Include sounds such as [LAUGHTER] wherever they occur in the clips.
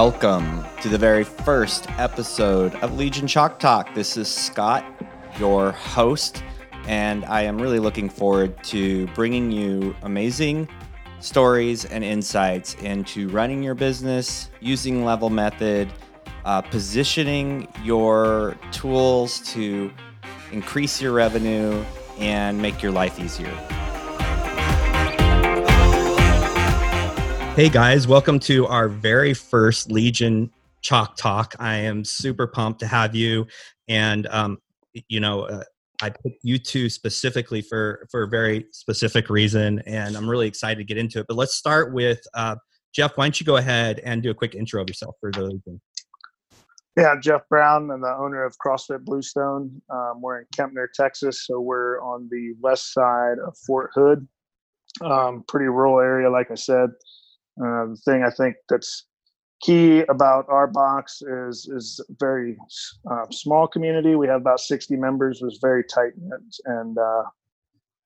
Welcome to the very first episode of Legion Chalk Talk. This is Scott, your host, and I am really looking forward to bringing you amazing stories and insights into running your business using level method, uh, positioning your tools to increase your revenue and make your life easier. Hey guys, welcome to our very first Legion Chalk Talk. I am super pumped to have you, and um, you know, uh, I picked you two specifically for for a very specific reason, and I'm really excited to get into it. But let's start with uh, Jeff. Why don't you go ahead and do a quick intro of yourself for the Legion? Yeah, Jeff Brown. I'm the owner of CrossFit Bluestone. Um, we're in Kempner, Texas, so we're on the west side of Fort Hood. Um, pretty rural area, like I said. Uh, the thing I think that's key about our box is is very uh, small community. We have about 60 members. was very tight knit, and uh,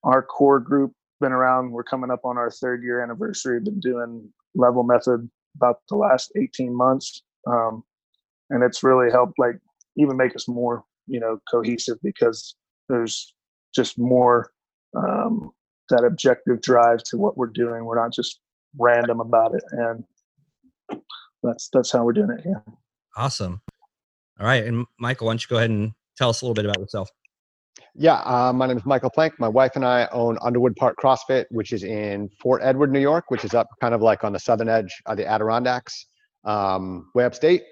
our core group been around. We're coming up on our third year anniversary. Been doing level method about the last 18 months, um, and it's really helped like even make us more you know cohesive because there's just more um, that objective drive to what we're doing. We're not just random about it, and that's that's how we're doing it here. Awesome. All right, and Michael, why don't you go ahead and tell us a little bit about yourself? Yeah, uh, my name is Michael Plank. My wife and I own Underwood Park CrossFit, which is in Fort Edward, New York, which is up kind of like on the southern edge of the Adirondacks, um, way upstate.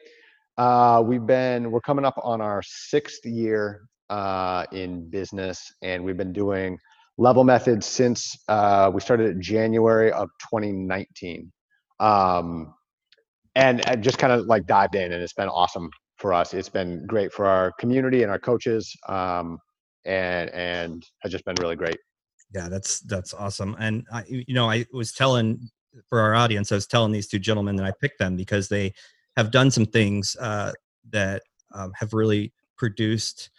Uh, we've been we're coming up on our sixth year uh, in business, and we've been doing level method since uh, we started January of 2019. Um, and I just kind of like dived in and it's been awesome for us. It's been great for our community and our coaches. Um, and, and has just been really great. Yeah, that's, that's awesome. And I, you know, I was telling for our audience, I was telling these two gentlemen that I picked them because they have done some things uh, that um, have really produced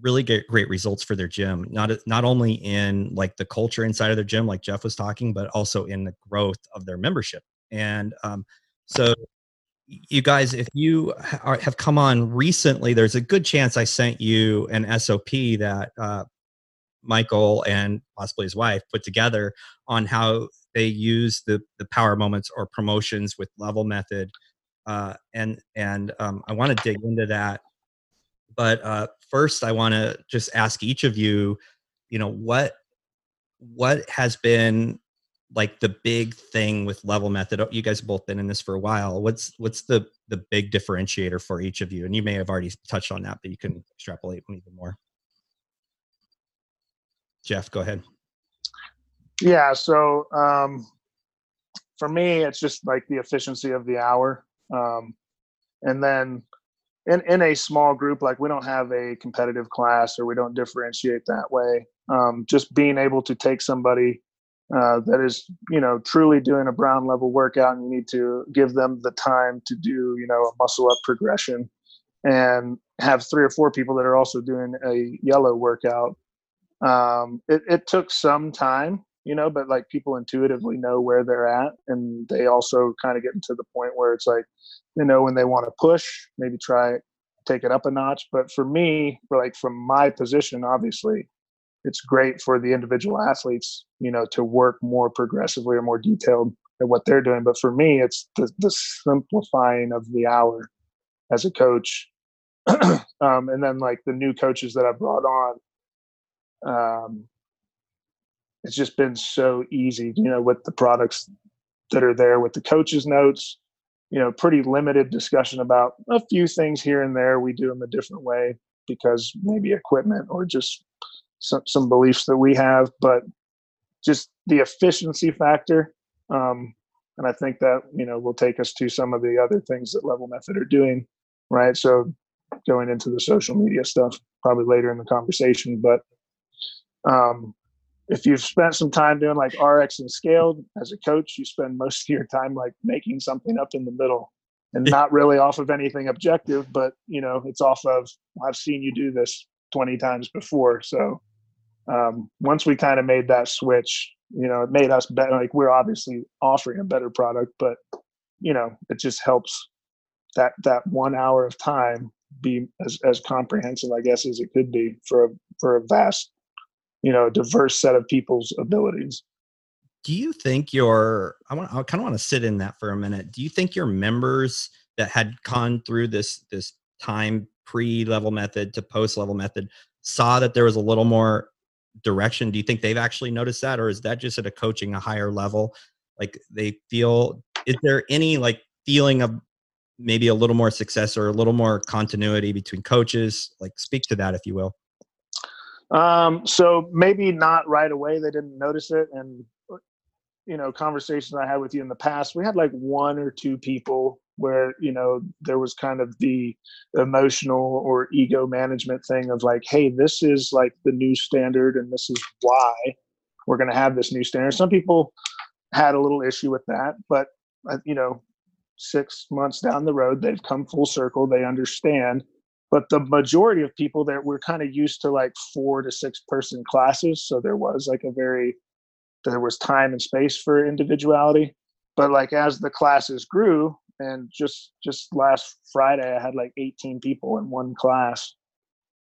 really get great results for their gym not not only in like the culture inside of their gym like jeff was talking but also in the growth of their membership. And um, so you guys if you are, have come on recently there's a good chance i sent you an sop that uh, michael and possibly his wife put together on how they use the the power moments or promotions with level method. Uh, and and um, i want to dig into that but uh, first, I want to just ask each of you, you know, what what has been like the big thing with level method? You guys have both been in this for a while. What's what's the the big differentiator for each of you? And you may have already touched on that but you can extrapolate even more. Jeff go ahead. Yeah so um for me it's just like the efficiency of the hour um and then in in a small group like we don't have a competitive class or we don't differentiate that way. Um, just being able to take somebody uh, that is you know truly doing a brown level workout and you need to give them the time to do you know a muscle up progression and have three or four people that are also doing a yellow workout um, it, it took some time you know but like people intuitively know where they're at and they also kind of get into the point where it's like you know when they want to push maybe try take it up a notch. But for me like from my position obviously it's great for the individual athletes you know to work more progressively or more detailed at what they're doing. But for me it's the, the simplifying of the hour as a coach. [CLEARS THROAT] Um, and then like the new coaches that i brought on um, it's just been so easy you know with the products that are there with the coaches notes you know pretty limited discussion about a few things here and there. We do them a different way because maybe equipment or just some, some beliefs that we have but just the efficiency factor um, and i think that you know will take us to some of the other things that level method are doing right? So going into the social media stuff probably later in the conversation but um, if you've spent some time doing like RX and scaled as a coach, you spend most of your time like making something up in the middle and not really off of anything objective, but you know, it's off of I've seen you do this 20 times before. So um, once we kind of made that switch, you know, it made us better. Like we're obviously offering a better product, but you know, it just helps that that one hour of time be as, as comprehensive, I guess, as it could be for a, for a vast, you know, a diverse set of people's abilities. Do you think your I want I kind of want to sit in that for a minute. Do you think your members that had gone through this this time pre level method to post level method saw that there was a little more direction? Do you think they've actually noticed that, or is that just at a coaching a higher level? Like they feel, is there any like feeling of maybe a little more success or a little more continuity between coaches? Like speak to that, if you will. Um, so maybe not right away. They didn't notice it, and you know, conversations I had with you in the past, we had like one or two people where you know there was kind of the emotional or ego management thing of like hey this is like the new standard and this is why we're going to have this new standard some people had a little issue with that but uh, you know six months down the road they've come full circle they understand but the majority of people that were kind of used to like four to six person classes so there was like a very there was time and space for individuality. But like as the classes grew and just just last friday i had like 18 people in one class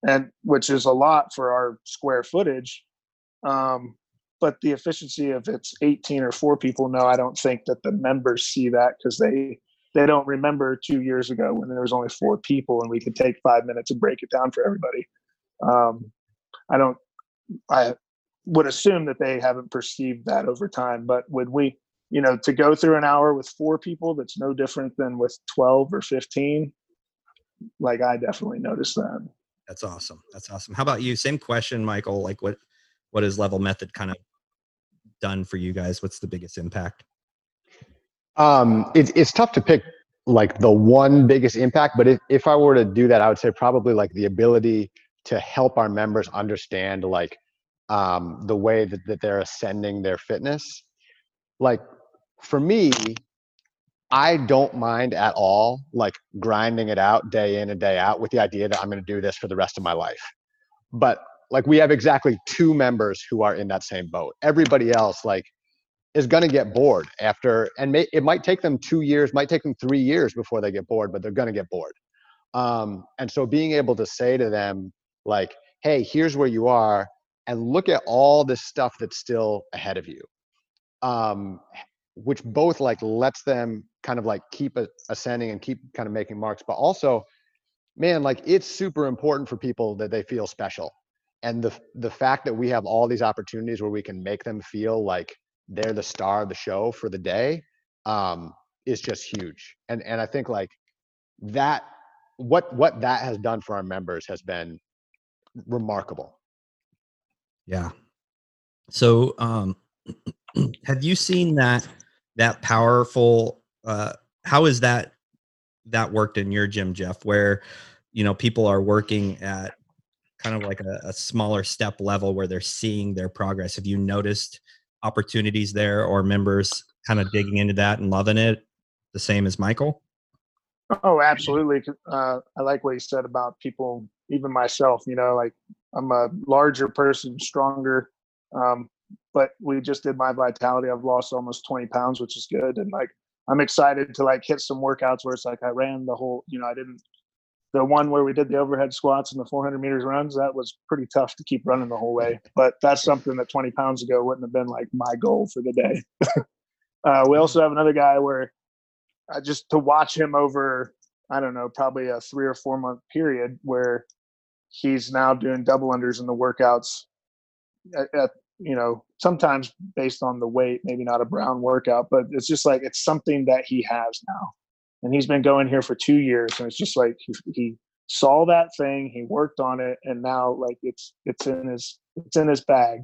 and which is a lot for our square footage um, but the efficiency of it's 18 or 4 people no i don't think that the members see that because they they don't remember two years ago when there was only four people and we could take five minutes and break it down for everybody um, i don't i would assume that they haven't perceived that over time but would we you know, to go through an hour with four people, that's no different than with 12 or 15. Like I definitely noticed that. That's awesome. That's awesome. How about you? Same question, Michael. Like what, what is level method kind of done for you guys? What's the biggest impact? Um, it's, it's tough to pick like the one biggest impact, but if, if I were to do that, I would say probably like the ability to help our members understand like um, the way that, that they're ascending their fitness. Like for me, I don't mind at all like grinding it out day in and day out with the idea that I'm going to do this for the rest of my life. But like we have exactly two members who are in that same boat. Everybody else like is going to get bored after and may, it might take them 2 years, might take them 3 years before they get bored, but they're going to get bored. Um and so being able to say to them like, "Hey, here's where you are and look at all this stuff that's still ahead of you." Um which both like lets them kind of like keep ascending and keep kind of making marks but also man like it's super important for people that they feel special and the the fact that we have all these opportunities where we can make them feel like they're the star of the show for the day um is just huge. And and i think like that what what that has done for our members has been remarkable. Yeah. So um [CLEARS THROAT] have you seen that that powerful uh how is that that worked in your gym jeff where you know people are working at kind of like a, a, smaller step level where they're seeing their progress? Have you noticed opportunities there or members kind of digging into that and loving it the same as michael oh absolutely uh, i like what he said about people even myself you know like i'm a larger person stronger um, but we just did my vitality. I've lost almost 20 pounds, which is good. And like, I'm excited to like hit some workouts where it's like I ran the whole, you know, I didn't, the one where we did the overhead squats and the 400 meters runs, that was pretty tough to keep running the whole way. But that's something that 20 pounds ago wouldn't have been like my goal for the day. [LAUGHS] uh, we also have another guy where uh, just to watch him over, I don't know, probably a three or four month period where he's now doing double unders in the workouts at, at you know, sometimes based on the weight, maybe not a brown workout, but it's just like it's something that he has now. And he's been going here for two years, and it's just like he, he saw that thing, he worked on it, and now like it's it's in his it's in his bag.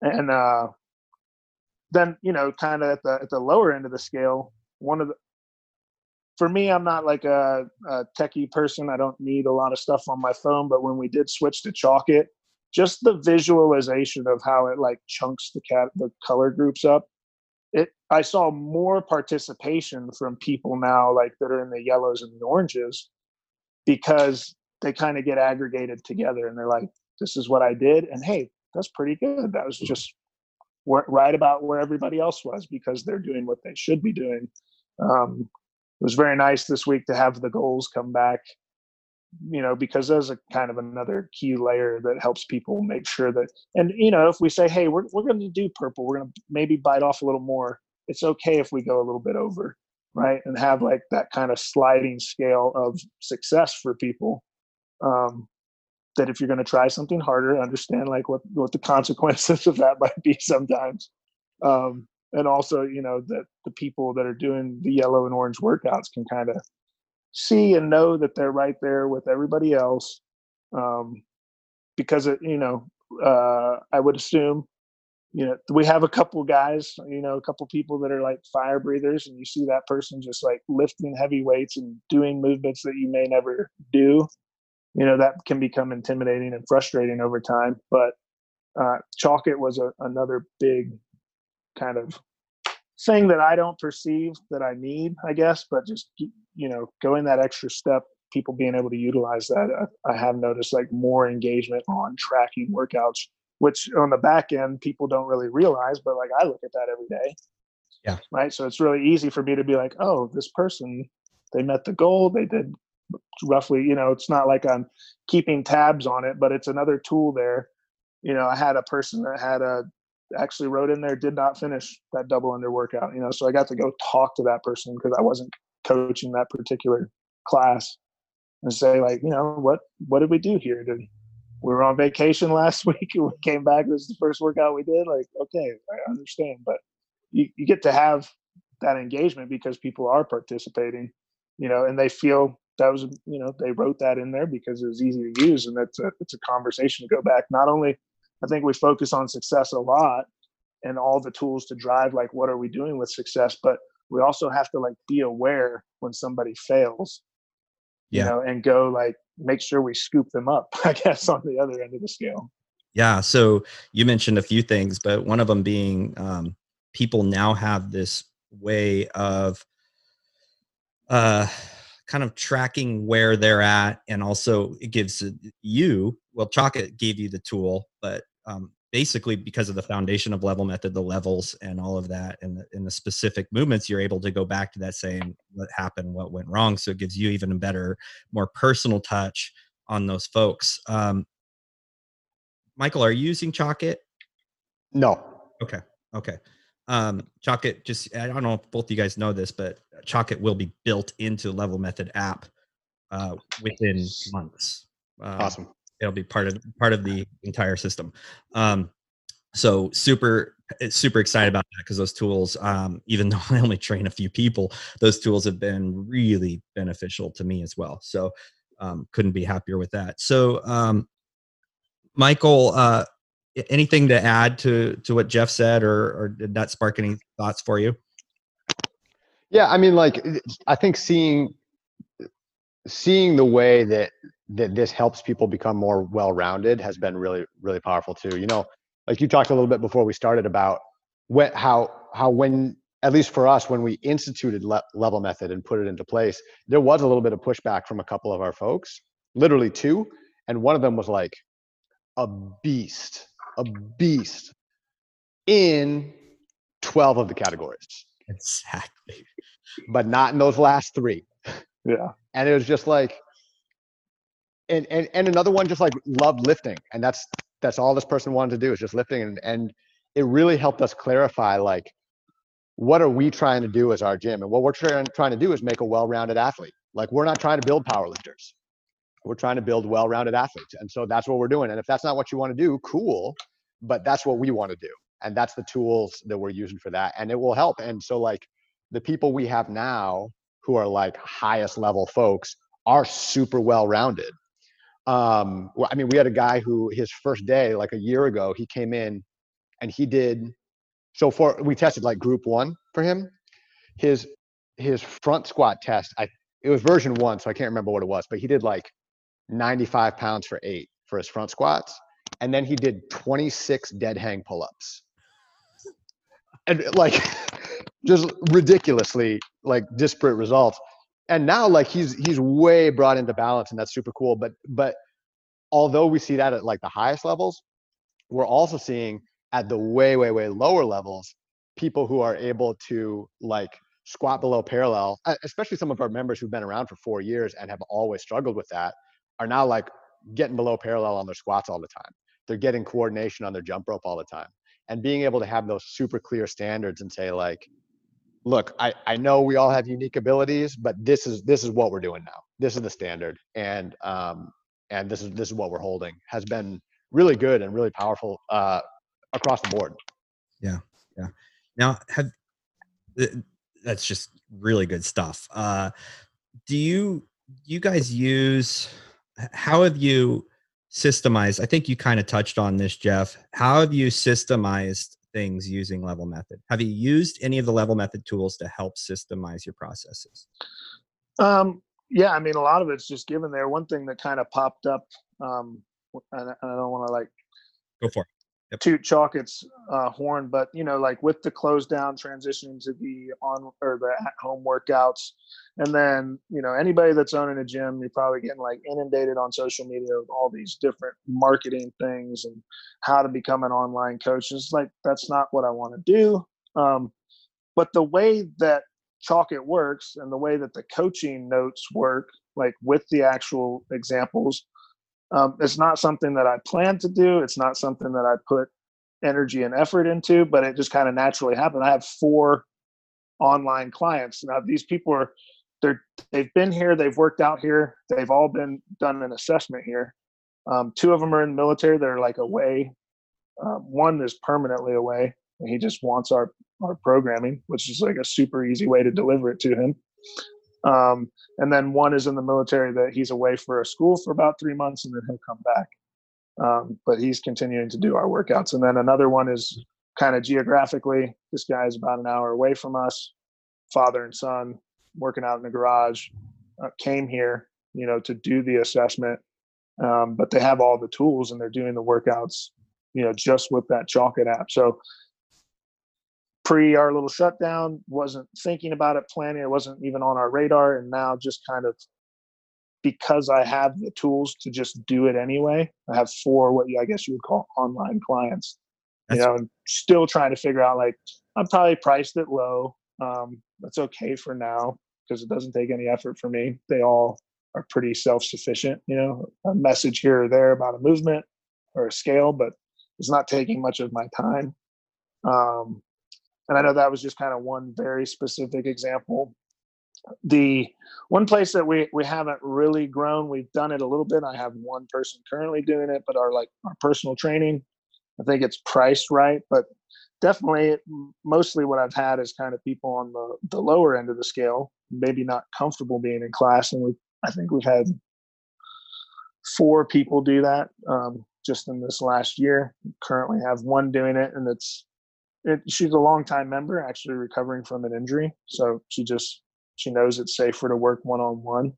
And uh then you know, kind of at the at the lower end of the scale, one of the for me, I'm not like a, a techie person. I don't need a lot of stuff on my phone. But when we did switch to Chalkit just the visualization of how it like chunks the cat the color groups up i saw more participation from people now like that are in the yellows and the oranges because they kind of get aggregated together and they're like this is what i did and hey that's pretty good. That was just right about where everybody else was because they're doing what they should be doing. Um, it was very nice this week to have the goals come back you know because there's a kind of another key layer that helps people make sure that and you know if we say hey we're, we're going to do purple we're going to maybe bite off a little more it's okay if we go a little bit over right and have like that kind of sliding scale of success for people um that if you're going to try something harder understand like what what the [LAUGHS] consequences of that might be sometimes. Um and also you know that the people that are doing the yellow and orange workouts can kind of see and know that they're right there with everybody else um, because it, you know uh, i would assume you know we have a couple guys you know a couple people that are like fire breathers and you see that person just like lifting heavy weights and doing movements that you may never do. You know that can become intimidating and frustrating over time but uh, Chalkit was a, another big kind of thing that I don't perceive that I need, I guess, but just you know, going that extra step, people being able to utilize that, I, I have noticed like more engagement on tracking workouts, which on the back end people don't really realize, but like I look at that every day. Yeah. Right. So it's really easy for me to be like, oh, this person, they met the goal, they did roughly, you know, it's not like I'm keeping tabs on it, but it's another tool there. You know, I had a person that had a actually wrote in there did not finish that double under workout you know so i got to go talk to that person because i wasn't coaching that particular class and say like you know what what did we do here did we were on vacation [LAUGHS] last week and we came back this is the first workout we did like okay i understand but you, you get to have that engagement because people are participating you know and they feel that was you know they wrote that in there because it was easy to use and that's a it's a conversation to go back not only I think we focus on success a lot and all the tools to drive like what are we doing with success, but we also have to like be aware when somebody fails. Yeah. You know, and go like make sure we scoop them up, [LAUGHS] I guess, on the other end of the scale. Yeah. So you mentioned a few things, but one of them being um, people now have this way of uh, kind of tracking where they're at. And also, it gives you, well, Chalkit gave you the tool, but um, basically because of the foundation of level method the levels and all of that and the, and the specific movements you're able to go back to that saying what happened what went wrong so it gives you even a better more personal touch on those folks. Um, michael are you using chalkit no. Okay okay. Um chalkit just i don't know if both of you guys know this but chalkit will be built into level method app uh, within months. Um, awesome. it'll be part of part of the entire system. Um, so super super excited about that because those tools um, even [LAUGHS] though i only train a few people those tools have been really beneficial to me as well. So um, couldn't be happier with that. So um, michael uh, anything to add to to what jeff said or or did that spark any thoughts for you? Yeah i mean like i think seeing seeing the way that that this helps people become more well-rounded has been really really powerful too. You know like you talked a little bit before we started about when, how how when at least for us when we instituted le- level method and put it into place there was a little bit of pushback from a couple of our folks literally two and one of them was like a beast a beast in 12 of the categories. Exactly. But not in those last three. Yeah. And it was just like and and and another one just like loved lifting and that's that's all this person wanted to do is just lifting and and it really helped us clarify like what are we trying to do as our gym? And what we're trying, trying to do is make a well-rounded athlete. Like we're not trying to build power lifters we're trying to build well-rounded athletes. And so that's what we're doing. And if that's not what you want to do cool. But that's what we want to do. And that's the tools that we're using for that. And it will help. And so like the people we have now who are like highest level folks are super well rounded um well, i mean we had a guy who his first day like a year ago he came in and he did so for we tested like group one for him. His his front squat test i it was version one so i can't remember what it was but he did like 95 pounds for eight for his front squats and then he did 26 dead hang pull-ups. And like [LAUGHS] just ridiculously like disparate results and now like he's he's way brought into balance and that's super cool but but although we see that at like the highest levels we're also seeing at the way way way lower levels people who are able to like squat below parallel, especially some of our members who've been around for four years and have always struggled with that, are now like getting below parallel on their squats all the time. They're getting coordination on their jump rope all the time. And being able to have those super clear standards and say, like, look, I, I know we all have unique abilities, but this is this is what we're doing now. This is the standard. And um and this is this is what we're holding has been really good and really powerful uh across the board. Yeah. Yeah. Now have that's just really good stuff. Uh, do you you guys use how have you systemized? I think you kind of touched on this, Jeff. How have you systemized things using Level Method? Have you used any of the Level Method tools to help systemize your processes? Um, yeah, I mean, a lot of it's just given there. One thing that kind of popped up, um, and I don't want to like go for it yep. toot Chalkit's uh, horn, but you know, like with the close down transition to the on or the at home workouts, and then you know anybody that's owning a gym, you're probably getting like inundated on social media with all these different marketing things and how to become an online coach. It's like that's not what I want to do. Um, but the way that Chalkit works and the way that the coaching notes work, like with the actual examples, um, it's not something that I plan to do. It's not something that I put energy and effort into, but it just kind of naturally happened. I have four online clients. Now these people are they're they've been here, they've worked out here, they've all been done an assessment here. Um, two of them are in the military. They're like away. Uh, one is permanently away, and he just wants our our programming, which is like a super easy way to deliver it to him. Um, and then one is in the military that he's away for a school for about three months and then he'll come back. Um, but he's continuing to do our workouts. And then another one is kind of geographically, this guy is about an hour away from us, father and son, working out in the garage, uh, came here, you know, to do the assessment. Um, but they have all the tools and they're doing the workouts, you know, just with that Chalkit app. So pre our little shutdown wasn't thinking about it planning it wasn't even on our radar and now just kind of because i have the tools to just do it anyway i have four what i guess you would call online clients that's you know and still trying to figure out like i'm probably priced it low um, that's okay for now because it doesn't take any effort for me they all are pretty self-sufficient you know a message here or there about a movement or a scale but it's not taking much of my time um, and I know that was just kind of one very specific example. The one place that we we haven't really grown, we've done it a little bit. I have one person currently doing it, but our like our personal training, I think it's priced right, but definitely mostly what I've had is kind of people on the the lower end of the scale, maybe not comfortable being in class, and we I think we've had four people do that um, just in this last year. Currently have one doing it, and it's it, she's a long time member, actually recovering from an injury. So she just she knows it's safer to work one on one.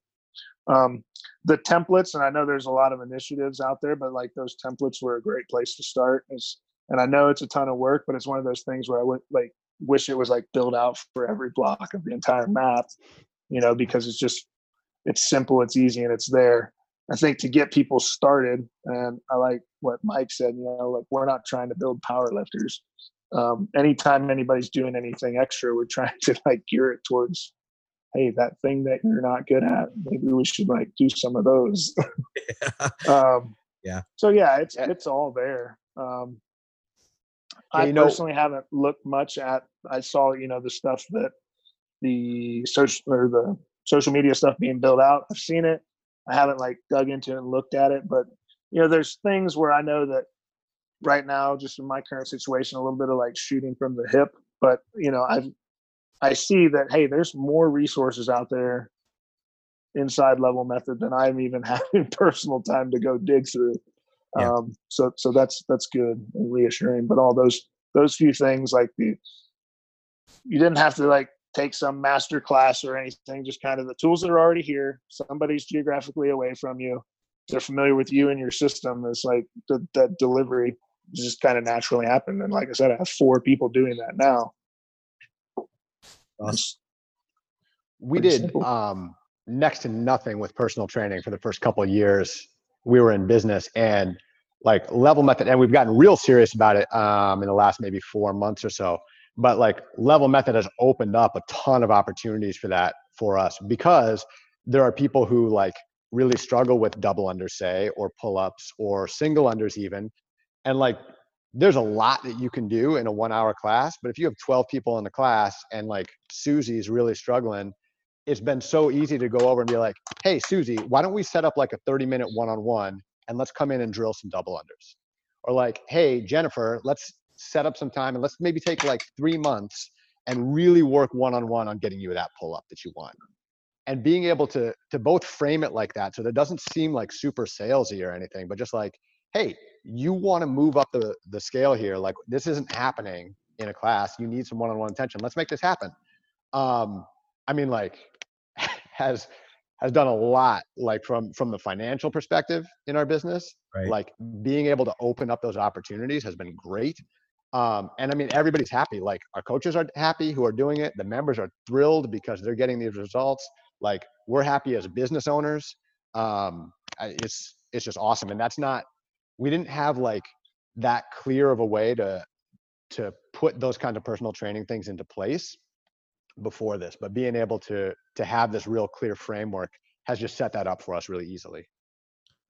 The templates, and I know there's a lot of initiatives out there, but like those templates were a great place to start. It's, and I know it's a ton of work, but it's one of those things where I would like wish it was like built out for every block of the entire map, you know, because it's just it's simple, it's easy, and it's there. I think to get people started, and I like what Mike said, you know, like we're not trying to build power lifters um, anytime anybody's doing anything extra, we're trying [LAUGHS] to like gear it towards, hey, that thing that you're not good at, maybe we should like do some of those. [LAUGHS] yeah. [LAUGHS] um, yeah. So yeah, it's it's all there. Um, yeah, I you know, personally haven't looked much at. I saw you know the stuff that the social or the social media stuff being built out. I've seen it. I haven't like dug into it and looked at it, but you know, there's things where I know that right now, just in my current situation, a little bit of like shooting from the hip. But you know, I I see that hey, there's more resources out there inside level method than I'm even [LAUGHS] having personal time to go dig through. Yeah. Um, so so that's that's good and reassuring. But all those those few things like the you didn't have to like take some master class or anything, just kind of the tools that are already here. Somebody's geographically away from you. They're familiar with you and your system. It's like the, that delivery just kind of naturally happened. And like I said, I have four people doing that now. We did um, next to nothing with personal training for the first couple of years we were in business and like level method and we've gotten real serious about it um, in the last maybe four months or so but like level method has opened up a ton of opportunities for that for us because there are people who like really struggle with double under say or pull-ups or single unders even and like there's a lot that you can do in a one hour class but if you have 12 people in the class and like susie's really struggling it's been so easy to go over and be like hey susie why don't we set up like a 30 minute one-on-one and let's come in and drill some double unders? Or like hey jennifer let's set up some time and let's maybe take like three months and really work one-on-one on getting you that pull-up that you want. And being able to to both frame it like that so that it doesn't seem like super salesy or anything but just like hey you want to move up the the scale here like this isn't happening in a class you need some one-on-one attention let's make this happen. Um i mean like [LAUGHS] has has done a lot like from from the financial perspective in our business Right. like being able to open up those opportunities has been great. Um, and i mean everybody's happy like our coaches are happy who are doing it the members are thrilled because they're getting these results like we're happy as business owners. Um, it's it's just awesome and that's not we didn't have like that clear of a way to to put those kind of personal training things into place before this but being able to to have this real clear framework has just set that up for us really easily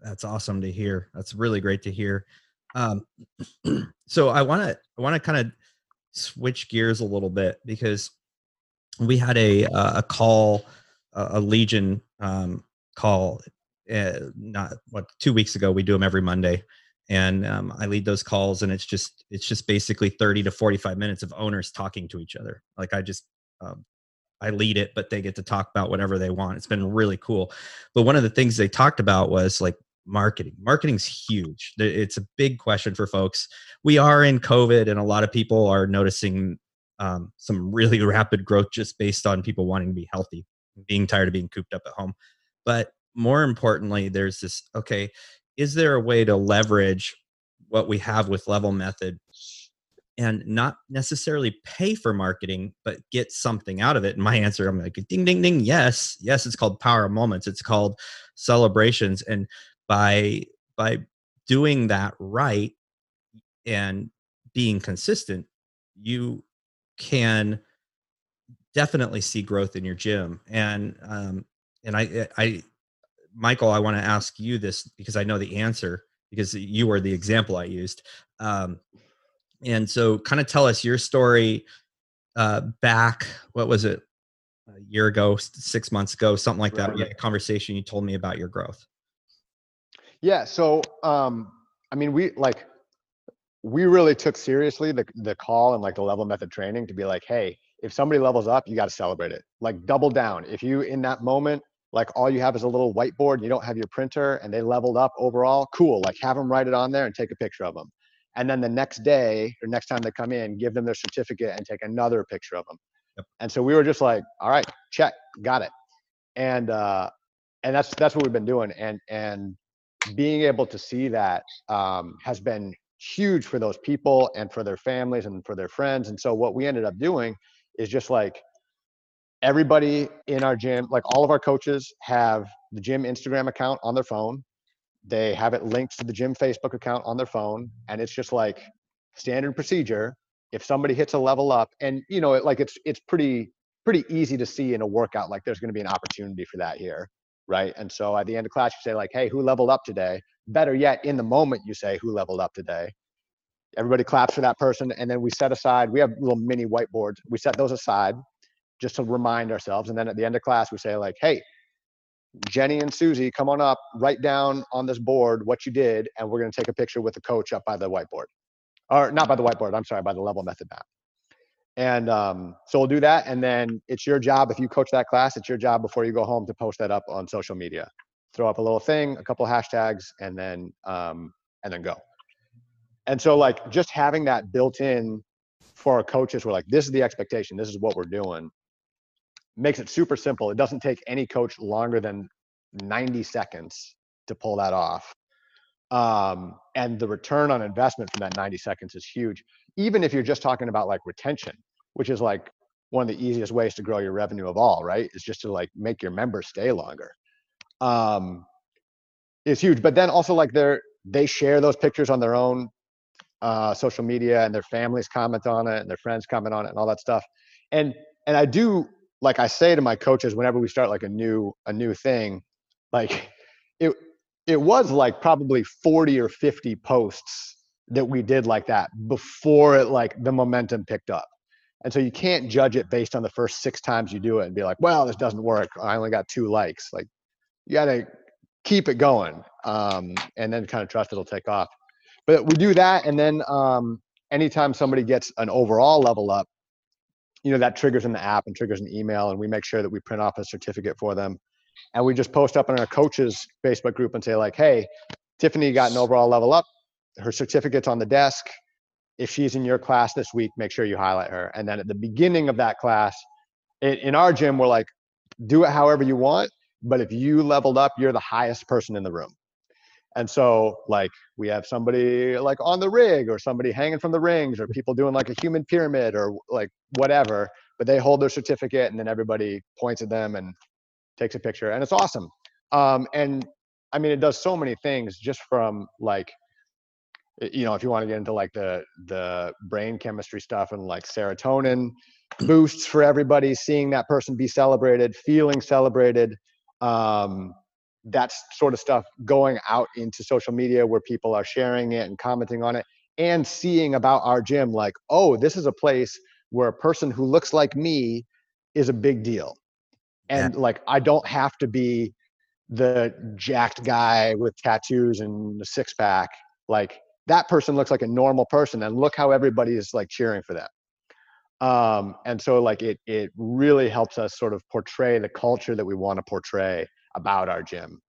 That's awesome to hear. That's really great to hear. Um, [CLEARS THROAT] so I want to I want to kind of switch gears a little bit because we had a uh, a call a Legion um, call uh, not what two weeks ago. We do them every Monday, and um, I lead those calls, and it's just it's just basically thirty to forty five minutes of owners talking to each other. Like I just um, I lead it, but they get to talk about whatever they want. It's been really cool. But one of the things they talked about was like marketing. Marketing's huge. It's a big question for folks. We are in COVID, and a lot of people are noticing um, some really [LAUGHS] rapid growth just based on people wanting to be healthy, being tired of being cooped up at home. But more importantly, there's this okay, is there a way to leverage what we have with level method and not necessarily pay for marketing, but get something out of it? And my answer, I'm like, ding, ding, ding. Yes, yes, it's called power moments. It's called celebrations. And by by doing that right and being consistent, you can definitely see growth in your gym. And um, and I I Michael, I want to ask you this because I know the answer because you were the example I used. Um, and so, kind of tell us your story uh, back. What was it? A year ago, six months ago, something like that. We had a conversation. You told me about your growth. Yeah. So, um, I mean, we like, we really took seriously the the call and like the level method training to be like, hey, if somebody levels up, you got to celebrate it. Like double down. If you in that moment, like all you have is a little whiteboard, and you don't have your printer, and they leveled up overall, cool. Like have them write it on there and take a picture of them. And then the next day or next time they come in, give them their certificate and take another picture of them. Yep. And so we were just like, all right, check, got it. And uh, and that's that's what we've been doing. And and being able to see that um, has been huge for those people and for their families and for their friends. And so what we ended up doing is just like everybody in our gym, like all of our coaches have the gym Instagram account on their phone. They have it linked to the gym Facebook account on their phone. And it's just like standard procedure. If somebody hits a level up and you know, it like it's it's pretty pretty easy to see in a workout, like there's gonna be an opportunity for that here. Right. And so at the end of class, you say, like, hey, who leveled up today? Better yet, in the moment, you say, who leveled up today? Everybody claps for that person. And then we set aside, we have little mini whiteboards. We set those aside just to remind ourselves. And then at the end of class, we say, like, hey, Jenny and Susie, come on up, write down on this board what you did, and we're going to take a picture with the coach up by the whiteboard. Or not by the whiteboard, I'm sorry, by the level method map. And um, so we'll do that. And then it's your job, if you coach that class, it's your job before you go home to post that up on social media. Throw up a little thing, a couple hashtags, and then um, and then go. And so like just having that built in for our coaches, we're like, this is the expectation, this is what we're doing. Makes it super simple. It doesn't take any coach longer than 90 seconds to pull that off. Um, and the return on investment from that 90 seconds is huge. Even if you're just talking about like retention, which is like one of the easiest ways to grow your revenue of all, right? Is just to like make your members stay longer. Um, is huge. But then also like they're they share those pictures on their own uh, social media and their families comment on it and their friends comment on it and all that stuff. And and I do like I say to my coaches whenever we start like a new a new thing, like [LAUGHS] it it was like probably 40 or 50 posts that we did like that before it like the momentum picked up. And so you can't judge it based on the first six times you do it and be like, well, this doesn't work. I only got two likes. Like you got to keep it going um, and then kind of trust it'll take off. But we do that. And then um, anytime somebody gets an overall level up, you know, that triggers in the app and triggers an email. And we make sure that we print off a certificate for them. And we just post up in our coaches Facebook group and say, like, hey, Tiffany got an overall level up. Her certificate's on the desk if she's in your class this week, make sure you highlight her. And then at the beginning of that class, it, in our gym, we're like, do it however you want. But if you leveled up, you're the highest person in the room. And so, like, we have somebody like on the rig or somebody hanging from the rings or [LAUGHS] people doing like a human pyramid or like whatever, but they hold their certificate and then everybody points at them and takes a picture. And it's awesome. Um, and I mean, it does so many things just from like you know if you want to get into like the the brain chemistry stuff and like serotonin boosts for everybody seeing that person be celebrated feeling celebrated um that's sort of stuff going out into social media where people are sharing it and commenting on it and seeing about our gym like oh this is a place where a person who looks like me is a big deal. And yeah. like i don't have to be the jacked guy with tattoos and a six pack like that person looks like a normal person and look how everybody is like cheering for them. Um, and so like it it really helps us sort of portray the culture that we want to portray about our gym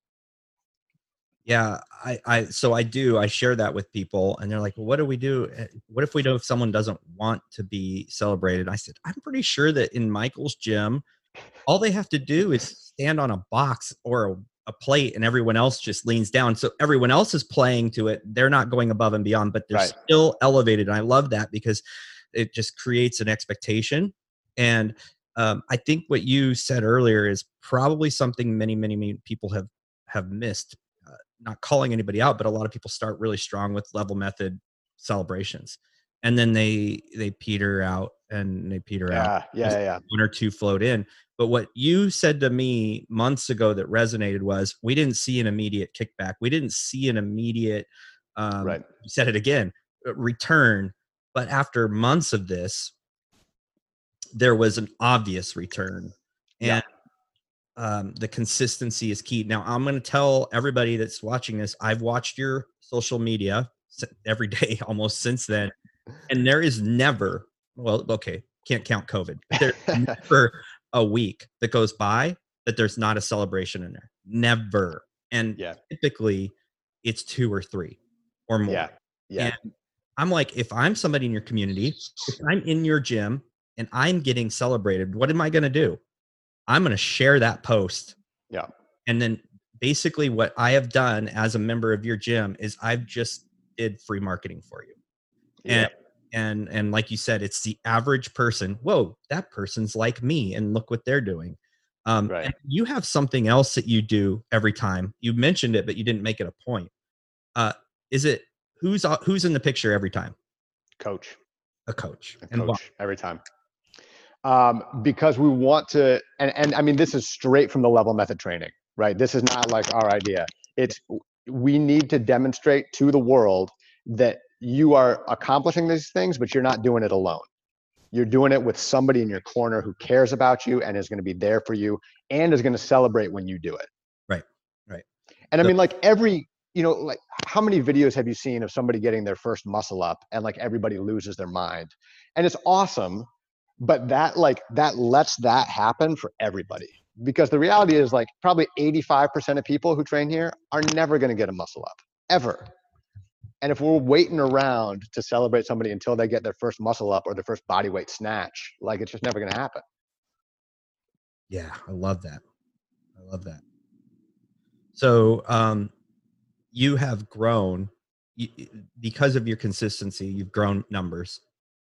yeah i i so i do i share that with people and they're like well, what do we do eh, what if we do if someone doesn't want to be celebrated i said i'm pretty sure that in michael's gym all they have to do is stand on a box or a a plate and everyone else just leans down. So everyone else is playing to it. They're not going above and beyond, but they're right. still elevated. And I love that because it just creates an expectation. And um, I think what you said earlier is probably something many, many, many people have have missed. Uh, not calling anybody out, but a lot of people start really strong with level method celebrations, and then they they peter out and they peter yeah, out. Yeah, yeah, yeah. One or two float in. But what you said to me months ago that resonated was we didn't see an immediate kickback. We didn't see an immediate, um, right. you said it again, return. But after months of this, there was an obvious return. And yeah. um, the consistency is key. Now, I'm going to tell everybody that's watching this, I've watched your social media every [LAUGHS] day almost since then. And there is never, well, okay, can't count COVID. There's [LAUGHS] never a week that goes by that there's not a celebration in there. Never. And yeah. typically it's two or three or more. Yeah. Yeah. And I'm like, if I'm somebody in your community, if I'm in your gym and I'm getting celebrated, what am I going to do? I'm going to share that post. Yeah. And then basically what I have done as a member of your gym is I've just did free marketing for you. Yeah. And and and like you said it's the average person whoa that person's like me and look what they're doing um right. you have something else that you do every time you mentioned it but you didn't make it a point uh is it who's who's in the picture every time coach a coach a and coach every time um because we want to and and i mean this is straight from the level method training right this is not like our idea it's we need to demonstrate to the world that you are accomplishing these things, but you're not doing it alone. You're doing it with somebody in your corner who cares about you and is going to be there for you and is going to celebrate when you do it. Right. Right. And I mean, like every, you know, like how many videos have you seen of somebody getting their first muscle up and like everybody loses their mind? And it's awesome, but that like that lets that happen for everybody because the reality is like probably 85% of people who train here are never going to get a muscle up ever and if we're waiting around to celebrate somebody until they get their first muscle up or their first body weight snatch, like it's just never going to happen. Yeah, I love that. I love that. So, um, you have grown because of your consistency. You've grown numbers,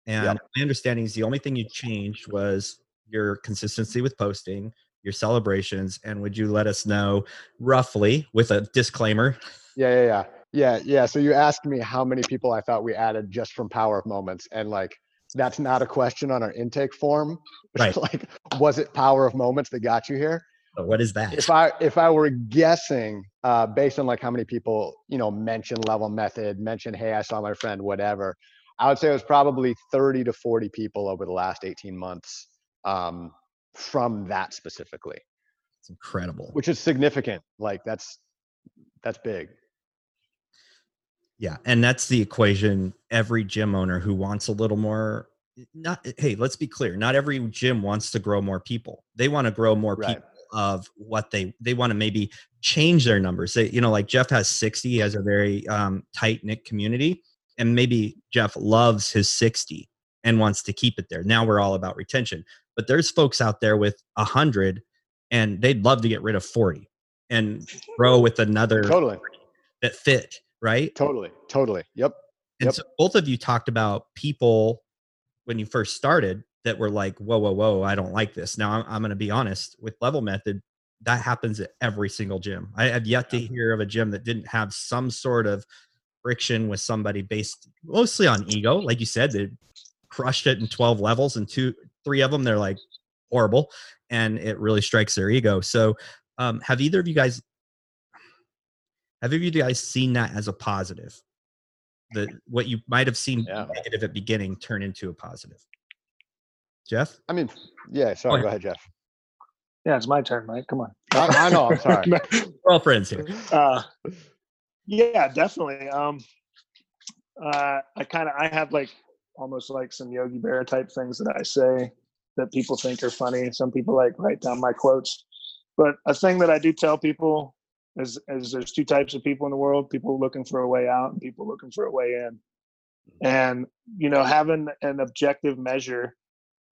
and yep. my understanding is the only thing you changed was your consistency with posting, your celebrations. And would you let us know roughly, with a disclaimer? Yeah, yeah, yeah Yeah, yeah. So you asked me how many people I thought we added just from Power of Moments, and like that's not a question on our intake form. [LAUGHS] Right. like, was it Power of Moments that got you here? But what is that? If I if I were guessing, uh, based on like how many people you know mention level method, mention hey I saw my friend, whatever, I would say it was probably thirty to forty people over the last eighteen months um, from that specifically, It's incredible. which is significant. Like that's that's big. Yeah, and that's the equation every gym owner who wants a little more not hey, let's be clear, not every gym wants to grow more people. They want to grow more Right. people of what they they want to maybe change their numbers. They, you know, like Jeff has 60, he has a very um, tight knit community, and maybe Jeff loves his 60 and wants to keep it there. Now we're all about retention, but there's folks out there with a hundred, and they'd love to get rid of 40 and grow with another Totally, that fit, right? totally, totally. Yep. And Yep. so both of you talked about people when you first started that were like, whoa, whoa, whoa, I don't like this. Now I'm, I'm going to be honest with level method. That happens at every single gym. I have yet to hear of a gym that didn't have some sort of friction with somebody based mostly on ego. Like you said, they crushed it in 12 levels and two, three of them, they're like horrible and it really strikes their ego. So um, have either of you guys, have either of you guys seen that as a positive? the what you might have seen Yeah. negative at beginning turn into a positive. Jeff, I mean, yeah. Sorry. ahead. Go ahead, Jeff. Yeah, it's my turn, Mike. Come on. I, I know. I'm sorry. [LAUGHS] we're all friends here. uh, yeah, definitely. Um, uh, I kind of I have like almost like some Yogi Berra type things that I say that people think are funny. Some people like write down my quotes. But a thing that I do tell people is, is there's two types of people in the world: people looking for a way out and people looking for a way in. And you know, having an objective measure,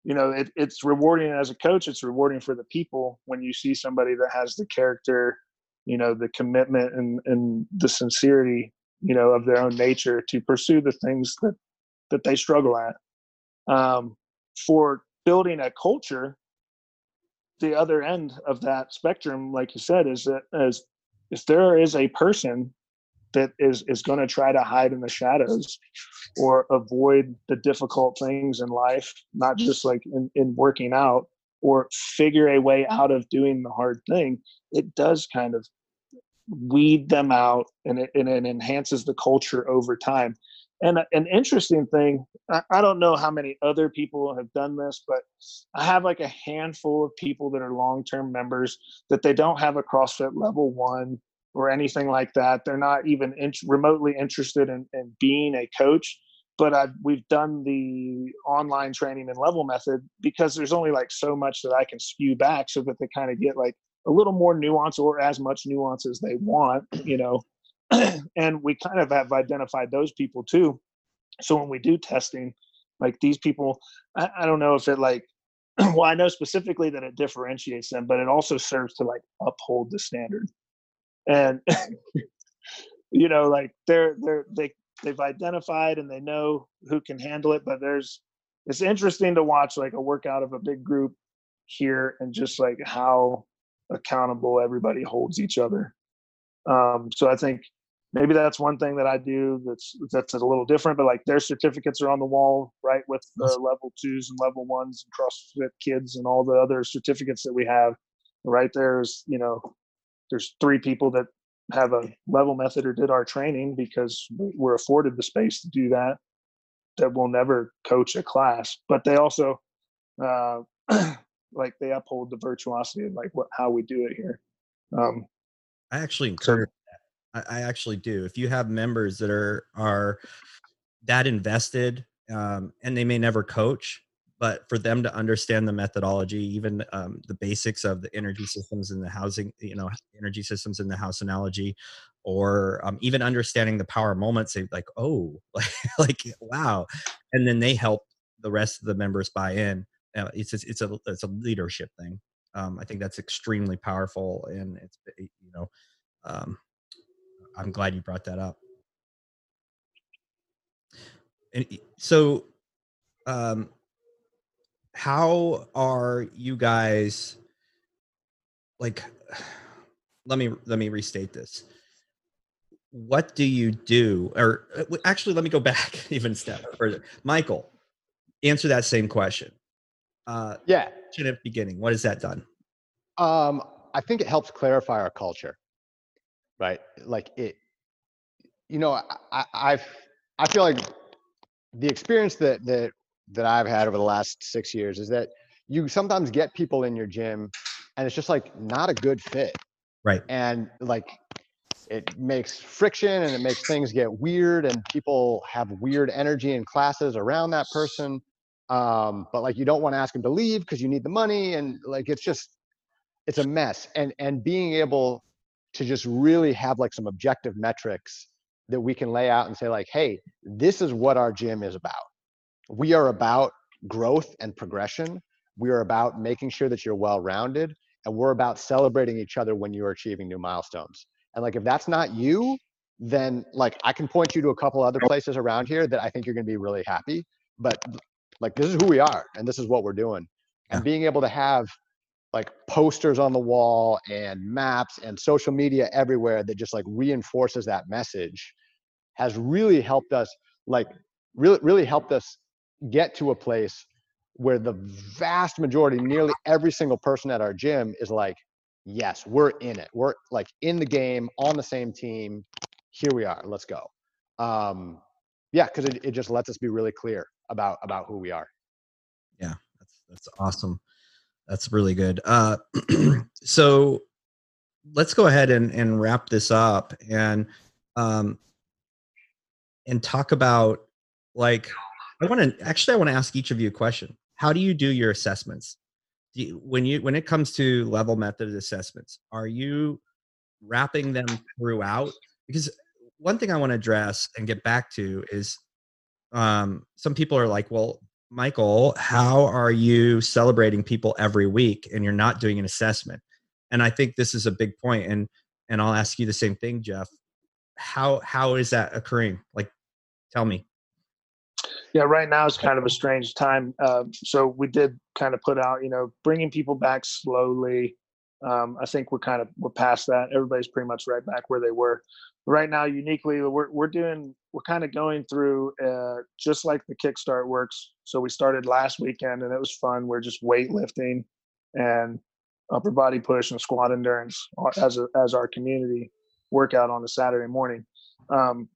you know, it, it's rewarding as a coach. It's rewarding for the people when you see somebody that has the character you know the commitment and and the sincerity you know of their own nature to pursue the things that that they struggle at. Um, for building a culture the other end of that spectrum like you said is that as if there is a person that is is going to try to hide in the shadows or avoid the difficult things in life not just like in, in working out or figure a way out of doing the hard thing it does kind of weed them out and it, and it enhances the culture over time. And uh, an interesting thing, I, I don't know how many other people have done this, but I have like a handful of people that are long term members that they don't have a CrossFit level one or anything like that. They're not even in, remotely interested in, in being a coach. But i we've done the online training and level method because there's only like so much that I can spew back so that they kind of get like a little more nuance or as much nuance as they want, you know. [CLEARS THROAT] and we kind of have identified those people too. So when we do testing, like these people, I, I don't know if it like, [CLEARS THROAT] well, I know specifically that it differentiates them, but it also serves to like uphold the standard. And [LAUGHS] you know, like they're they're they they've identified and they know who can handle it, but there's it's interesting to watch like a workout of a big group here and just like how accountable everybody holds each other. Um, so I think maybe that's one thing that I do that's that's a little different. But like their certificates are on the wall, right, with the level twos and level ones and CrossFit kids and all the other certificates that we have. Right there's you know there's three people that have a level method or did our training because we- we're afforded the space to do that. That will never coach a class, but they also uh, [CLEARS THROAT] like they uphold the virtuosity of like what how we do it here. Um, I actually So- encourage that. I, I actually do. If you have members that are are that invested, um, and they may never coach, but for them to understand the methodology, even um, the basics of the energy systems and the housing, you know, energy systems in the house analogy, or um, even understanding the power moments, they like, oh, [LAUGHS] like, like wow, and then they help the rest of the members buy in. Uh, it's a, it's a it's a leadership thing. Um, I think that's extremely powerful, and it's you know, um, I'm glad you brought that up. And so, um, how are you guys like? [SIGHS] Let me let me restate this. what do you do? Or uh, actually, let me go [LAUGHS] back even step further. Michael, answer that same question. Uh, yeah. At the beginning, what has that done? Um, I think it helps clarify our culture, right? Like it, you know, I, I've, I feel like the experience that that that I've had over the last six years is that you sometimes get people in your gym, and it's just like not a good fit, right? And like it makes friction and it makes things get weird and people have weird energy in classes around that person um, but like you don't want to ask them to leave because you need the money and like it's just it's a mess. And and being able to just really have like some objective metrics that we can lay out and say like hey this is what our gym is about we are about growth and progression we are about making sure that you're well rounded and we're about celebrating each other when you're achieving new milestones and like if that's not you, then like I can point you to a couple other places around here that I think you're going to be really happy. But like this is who we are and this is what we're doing. And being able to have like posters on the wall and maps and social media everywhere that just like reinforces that message has really helped us like really really helped us get to a place where the vast majority nearly every single person at our gym is like yes, we're in it. We're like in the game, on the same team. Here we are. Let's go. Um, yeah, because it, it just lets us be really clear about about who we are. Yeah, that's that's awesome. That's really good. Uh, [CLEARS THROAT] so let's go ahead and, and wrap this up and um, and talk about like I want to actually I want to ask each of you a question. How do you do your assessments? you, when you when it comes to level method assessments are you wrapping them throughout? Because one thing i want to address and get back to is um, some people are like well michael how are you celebrating people every week and you're not doing an assessment? And i think this is a big point and and i'll ask you the same thing jeff. How how is that occurring? Like tell me yeah, right now is kind of a strange time. Uh, so we did kind of put out, you know, bringing people back slowly. Um, I think we're kind of we're past that. Everybody's pretty much right back where they were. Right now, uniquely, we're we're doing we're kind of going through uh, just like the Kickstart works. So we started last weekend and it was fun. We're just weightlifting and upper body push and squat endurance as a, as our community workout on a Saturday morning. Um,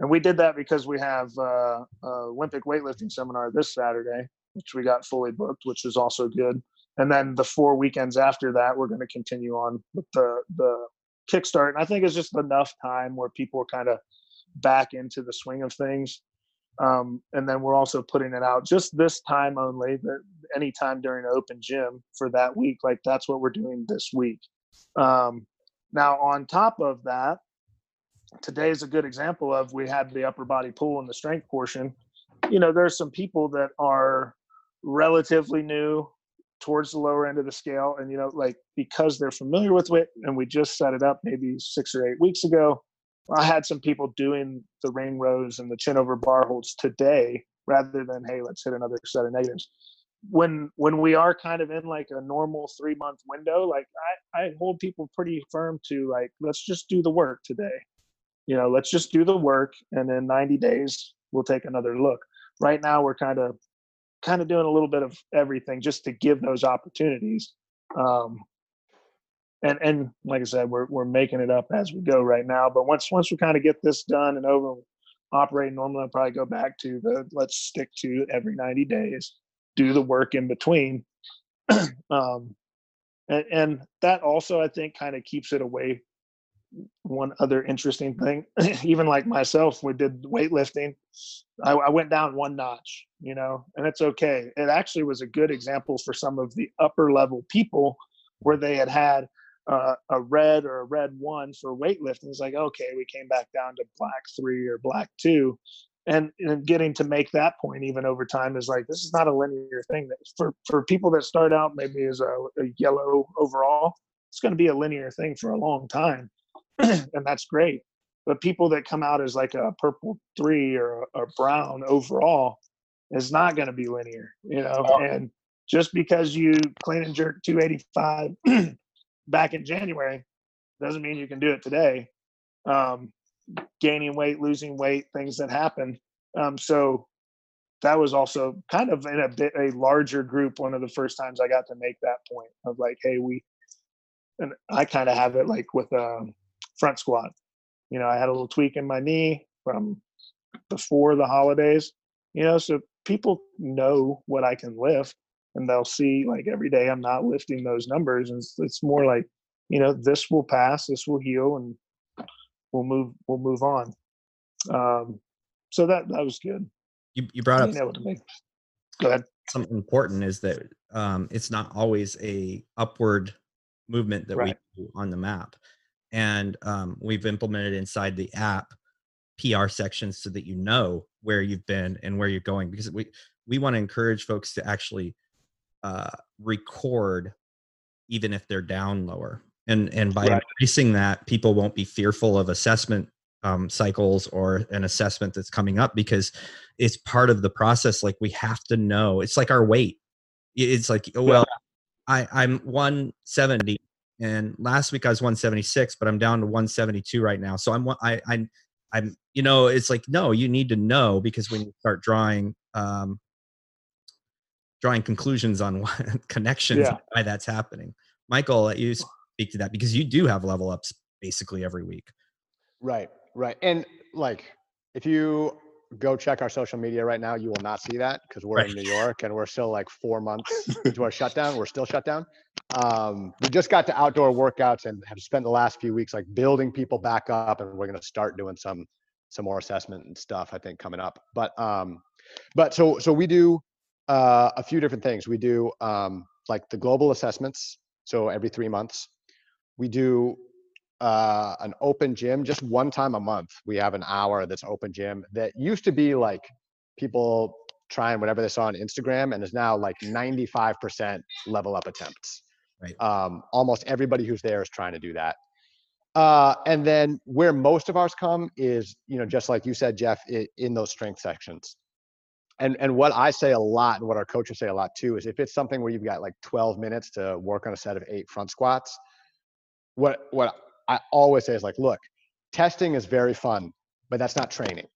and we did that because we have uh, Olympic weightlifting seminar this Saturday, which we got fully booked, which is also good. And then the four weekends after that, we're going to continue on with the the kickstart. And I think it's just enough time where people are kind of back into the swing of things. Um, and then we're also putting it out just this time only, but anytime during open gym for that week. Like that's what we're doing this week. Um, now, on top of that, today is a good example of we had the upper body pull and the strength portion. You know, there's some people that are relatively new towards the lower end of the scale, and you know, like because they're familiar with it, and we just set it up maybe six or eight weeks ago. I had some people doing the ring rows and the chin over bar holds today rather than hey, let's hit another set of negatives. When when we are kind of in like a normal three month window, like I, I hold people pretty firm to like let's just do the work today you know let's just do the work and in 90 days we'll take another look. Right now we're kind of kind of doing a little bit of everything just to give those opportunities um, and and like i said we're, we're making it up as we go right now but once once we kind of get this done and over operating normally i'll probably go back to the let's stick to every 90 days do the work in between. [CLEARS THROAT] Um, and, and that also i think kind of keeps it away one other interesting thing, [CLEARS THROAT] even like myself, we did weightlifting. I, I, went down one notch, you know, and it's okay. It actually was a good example for some of the upper level people where they had had uh, a red or a red one for weightlifting. It's like, okay, we came back down to black three or black two. And, and getting to make that point even over time is like this is not a linear thing that for, for people that start out maybe as a, a yellow overall it's going to be a linear thing for a long time [CLEARS THROAT] and that's great. But people that come out as like a purple three or a, a brown overall is not going to be linear, you know. Oh. And just because you clean and jerk 285 [CLEARS THROAT] back in January doesn't mean you can do it today. Um, gaining weight, losing weight, things that happen. Um, so that was also kind of in a bit a larger group. One of the first times I got to make that point of like, hey, we, and I kind of have it like with a front squat. You know, I had a little tweak in my knee from before the holidays. You know, so people know what I can lift, and they'll see like every day I'm not lifting those numbers, and it's, it's more like, you know, this will pass, this will heal, and we'll move we'll move on. Um, so that that was good. You, you brought up Being able to make. Go ahead. something important is that um, it's not always a upward movement that Right. we do on the map and um, we've implemented inside the app pr sections so that you know where you've been and where you're going because we we want to encourage folks to actually uh, record even if they're down lower. And and by Right. increasing that people won't be fearful of assessment um, cycles or an assessment that's coming up because it's part of the process like we have to know it's like our weight. It's like oh, well i i'm 170 and last week i was 176 but i'm down to 172 right now so i'm i i'm i'm you know it's like no you need to know because when you start drawing um drawing conclusions on what [LAUGHS] connections Yeah. why that's happening michael I'll let you speak to that because you do have level ups basically every week Right, right. And like, if you go check our social media right now, you will not see that because we're in New York and we're still like four months into our [LAUGHS] shutdown. We're still shut down. Um, we just got to outdoor workouts and have spent the last few weeks like building people back up, and we're going to start doing some some more assessment and stuff. I think coming up. But um, but so so we do uh, a few different things. We do um, like the global assessments. So every three months, we do uh, an open gym just one time a month. We have an hour that's open gym that used to be like people trying whatever they saw on Instagram and is now like 95% level up attempts. Right. Um, almost everybody who's there is trying to do that. Uh, and then where most of ours come is, you know, just like you said, Jeff, i in those strength sections. And and what I say a lot, and what our coaches say a lot too, is if it's something where you've got like 12 minutes to work on a set of eight front squats, what what I always say is like, look, testing is very fun, but that's not training.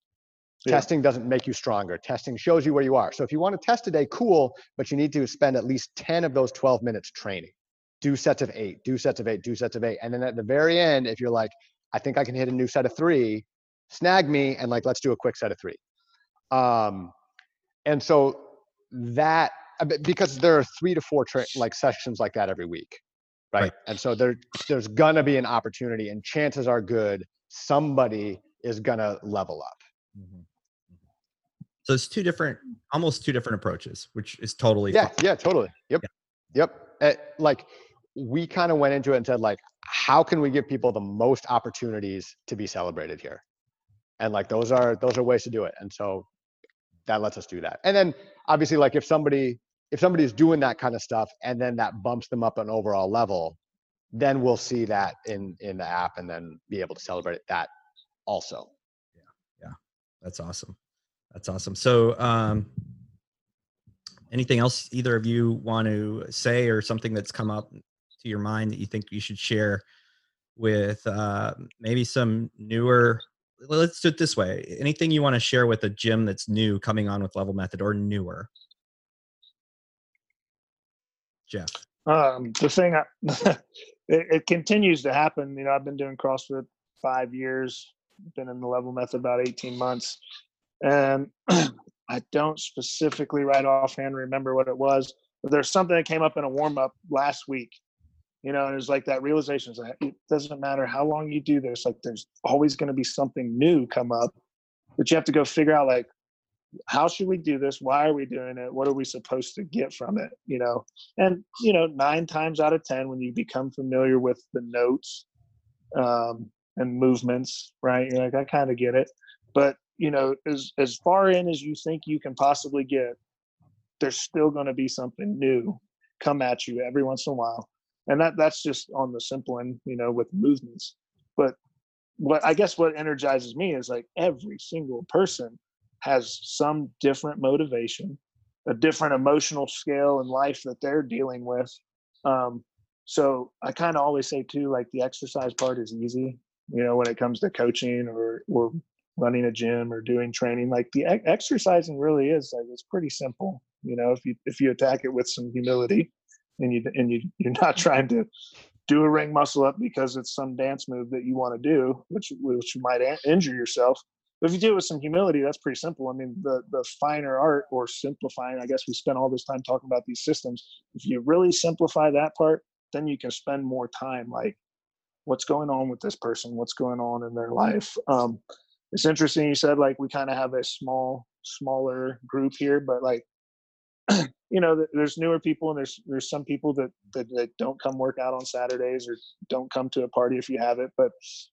Yeah. Testing doesn't make you stronger. Testing shows you where you are. So if you want to test today, cool, but you need to spend at least 10 of those 12 minutes training. Do sets of eight, do sets of eight, do sets of eight. And then at the very end, if you're like, I think I can hit a new set of three, snag me and like, let's do a quick set of three. Um, and so that, uh, because there are three to four tra- like sessions like that every week right? Right. And so there, there's gonna be an opportunity, and chances are good somebody is gonna level up. Mhm. So it's two different, almost two different approaches, which is totally Yeah, fine. yeah, totally. Yep, yep. Uh, like we kind of went into it and said, like, how can we give people the most opportunities to be celebrated here? And like those are those are ways to do it. And so that lets us do that. And then obviously, like if somebody if somebody's doing that kind of stuff and then that bumps them up an overall level, then we'll see that in in the app and then be able to celebrate that also. Yeah, yeah, that's awesome. That's awesome. So, um, anything else either of you want to say or something that's come up to your mind that you think you should share with uh, maybe some newer? Let's do it this way. Anything you want to share with a gym that's new coming on with Level Method or newer? Jeff. Um, the thing, I, [LAUGHS] it, it continues to happen. You know, I've been doing CrossFit five years, been in the level method about 18 months. And [CLEARS THROAT] I don't specifically right offhand remember what it was, but there's something that came up in a warm up last week. You know, and it was like that realization is like, it doesn't matter how long you do this, like there's always going to be something new come up, but you have to go figure out like, how should we do this? Why are we doing it? What are we supposed to get from it? You know, and you know nine times out of ten when you become familiar with the notes um, and movements right you're like i kind of get it but you know as as far in as you think you can possibly get there's still going to be something new come at you every once in a while and that that's just on the simple end you know with movements but what i guess what energizes me is like every single person has some different motivation a different emotional scale in life that they're dealing with. Um, so I kind of always say too, like the exercise part is easy. you know, when it comes to coaching or or running a gym or doing training. Like the e- exercising really is like it's pretty simple. You know, if you if you attack it with some humility, and you and you you're not trying to do a ring muscle up because it's some dance move that you want to do, which which might a- injure yourself. But if you do it with some humility, that's pretty simple. I mean, the the finer art or simplifying. I guess we spent all this time talking about these systems. If you really simplify that part, then you can spend more time like what's going on with this person what's going on in their life um, it's interesting you said like we kind of have a small smaller group here but like [CLEARS THROAT] you know there's newer people and there's there's some people that, that, that don't come work out on saturdays or don't come to a party if you have it but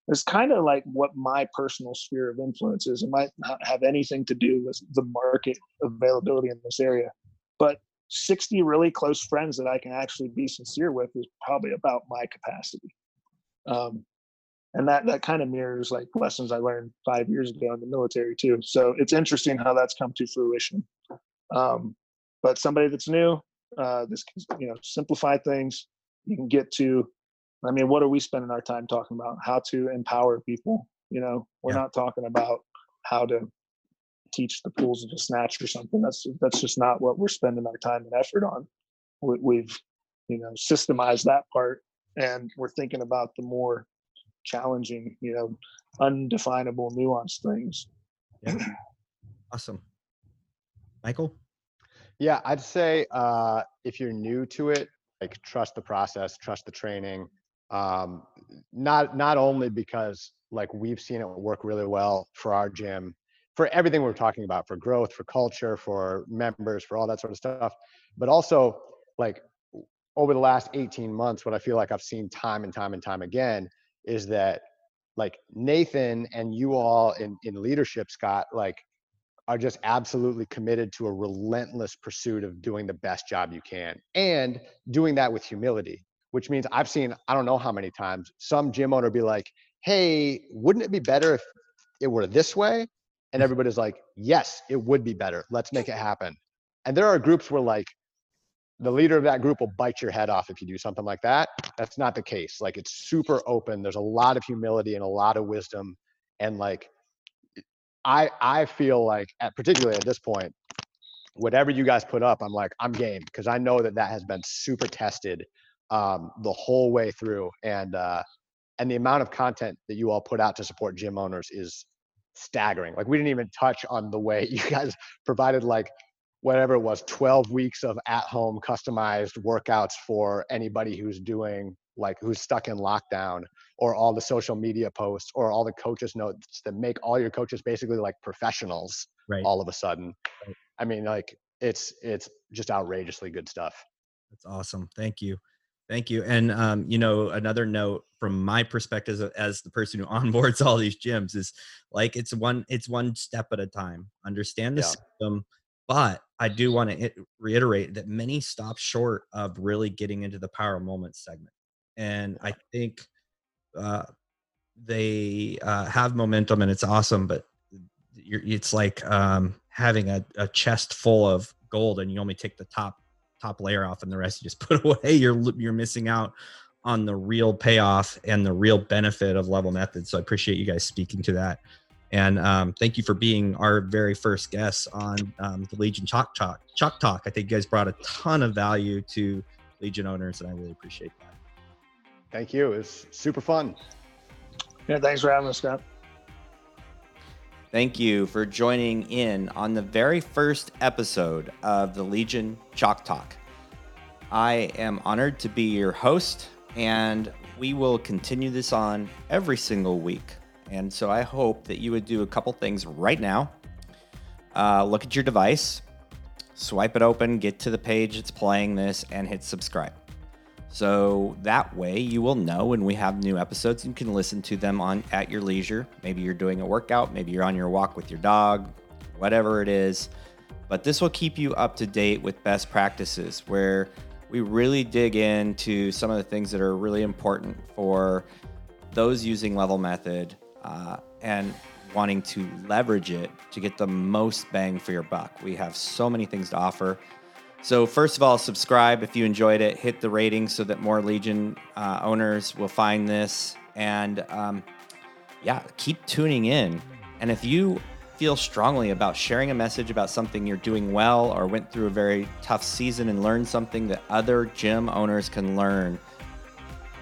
it's kind of like what my personal sphere of influence is it might not have anything to do with the market availability in this area but 60 really close friends that i can actually be sincere with is probably about my capacity um, and that that kind of mirrors like lessons I learned five years ago in the military too. So it's interesting how that's come to fruition. Um, but somebody that's new, uh, this can, you know simplify things. You can get to. I mean, what are we spending our time talking about? How to empower people. You know, we're yeah. not talking about how to teach the pools of a snatch or something. That's that's just not what we're spending our time and effort on. We, we've you know systemized that part and we're thinking about the more challenging, you know, undefinable, nuanced things. Yeah. Awesome. Michael? Yeah, I'd say uh, if you're new to it, like trust the process, trust the training. Um, not not only because like we've seen it work really well for our gym, for everything we're talking about, for growth, for culture, for members, for all that sort of stuff, but also like over the last 18 months, what I feel like I've seen time and time and time again is that like Nathan and you all in, in leadership, Scott, like are just absolutely committed to a relentless pursuit of doing the best job you can and doing that with humility, which means I've seen, I don't know how many times, some gym owner be like, Hey, wouldn't it be better if it were this way? And mm. everybody's like, Yes, it would be better. Let's make it happen. And there are groups where like the leader of that group will bite your head off if you do something like that. That's not the case. Like it's super open. There's a lot of humility and a lot of wisdom. And like I I feel like at particularly at this point, whatever you guys put up, I'm like, I'm game because I know that that has been super tested um, the whole way through. And uh, and the amount of content that you all put out to support gym owners is staggering. Like we didn't even touch on the way [LAUGHS] you guys provided like whatever it was 12 weeks of at home customized workouts for anybody who's doing like who's stuck in lockdown or all the social media posts or all the coaches notes that make all your coaches basically like professionals right. all of a sudden right. i mean like it's it's just outrageously good stuff that's awesome thank you thank you and um, you know another note from my perspective as the person who [LAUGHS] onboards all these gyms is like it's one it's one step at a time understand the yeah. system but I do want to reiterate that many stop short of really getting into the power moments segment. And I think uh, they uh, have momentum and it's awesome, but it's like um, having a, a chest full of gold and you only take the top top layer off and the rest you just [LAUGHS] put away. You're you're missing out on the real payoff and the real benefit of level method. So I appreciate you guys speaking to that. And um, thank you for being our very first guest on um, the Legion Chalk Talk. Chalk Talk. I think you guys brought a ton of value to Legion owners, and I really appreciate that. Thank you. It was super fun. Yeah, thanks for having us, Scott. Thank you for joining in on the very first episode of the Legion Chalk Talk. I am honored to be your host, and we will continue this on every single week and so I hope that you would do a couple things right now. Uh, look at your device, swipe it open, get to the page that's playing this, and hit subscribe. So that way you will know when we have new episodes. You can listen to them on at your leisure. Maybe you're doing a workout, maybe you're on your walk with your dog, whatever it is. But this will keep you up to date with best practices where we really dig into some of the things that are really important for those using level method uh, and wanting to leverage it to get the most bang for your buck. We have so many things to offer. So, first of all, subscribe if you enjoyed it, hit the rating so that more Legion uh, owners will find this. And um, yeah, keep tuning in. And if you feel strongly about sharing a message about something you're doing well or went through a very tough season and learned something that other gym owners can learn,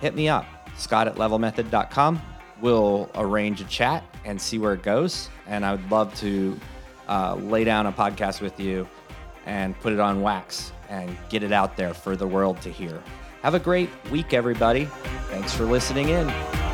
hit me up, scott at levelmethod.com. We'll arrange a chat and see where it goes. And I would love to uh, lay down a podcast with you and put it on wax and get it out there for the world to hear. Have a great week, everybody. Thanks for listening in.